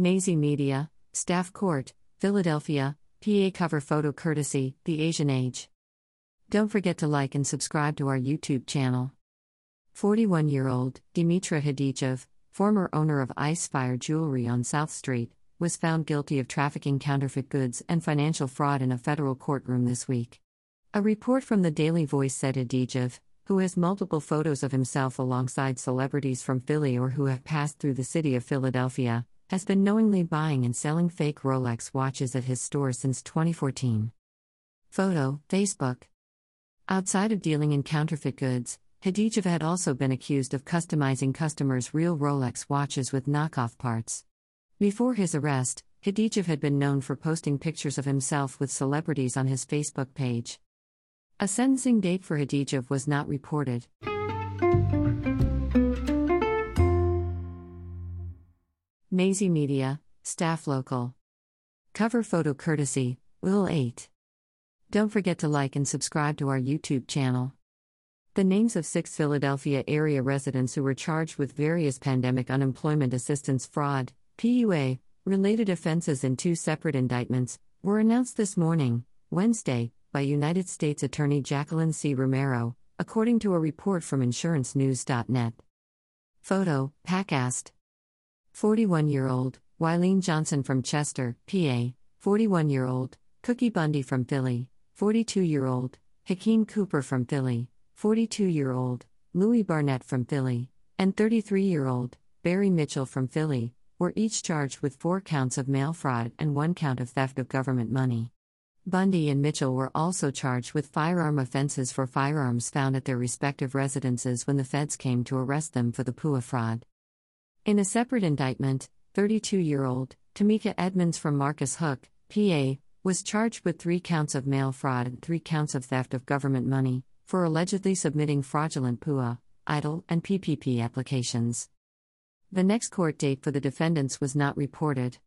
Maisie Media, Staff Court, Philadelphia, PA cover photo courtesy, The Asian Age. Don't forget to like and subscribe to our YouTube channel. 41 year old Dimitra Hadichev, former owner of Icefire Jewelry on South Street, was found guilty of trafficking counterfeit goods and financial fraud in a federal courtroom this week. A report from the Daily Voice said Hadichev, who has multiple photos of himself alongside celebrities from Philly or who have passed through the city of Philadelphia, has been knowingly buying and selling fake Rolex watches at his store since 2014. Photo, Facebook. Outside of dealing in counterfeit goods, Hadichev had also been accused of customizing customers' real Rolex watches with knockoff parts. Before his arrest, Hadichev had been known for posting pictures of himself with celebrities on his Facebook page. A sentencing date for Hadichev was not reported. Maisie Media, Staff Local. Cover photo courtesy, Will 8. Don't forget to like and subscribe to our YouTube channel. The names of six Philadelphia area residents who were charged with various pandemic unemployment assistance fraud, PUA, related offenses in two separate indictments, were announced this morning, Wednesday, by United States Attorney Jacqueline C. Romero, according to a report from InsuranceNews.net. Photo PACAST 41 year old, Wileen Johnson from Chester, PA, 41 year old, Cookie Bundy from Philly, 42 year old, Hakeem Cooper from Philly, 42 year old, Louis Barnett from Philly, and 33 year old, Barry Mitchell from Philly, were each charged with four counts of mail fraud and one count of theft of government money. Bundy and Mitchell were also charged with firearm offenses for firearms found at their respective residences when the feds came to arrest them for the PUA fraud. In a separate indictment, 32 year old Tamika Edmonds from Marcus Hook, PA, was charged with three counts of mail fraud and three counts of theft of government money for allegedly submitting fraudulent PUA, EIDL, and PPP applications. The next court date for the defendants was not reported.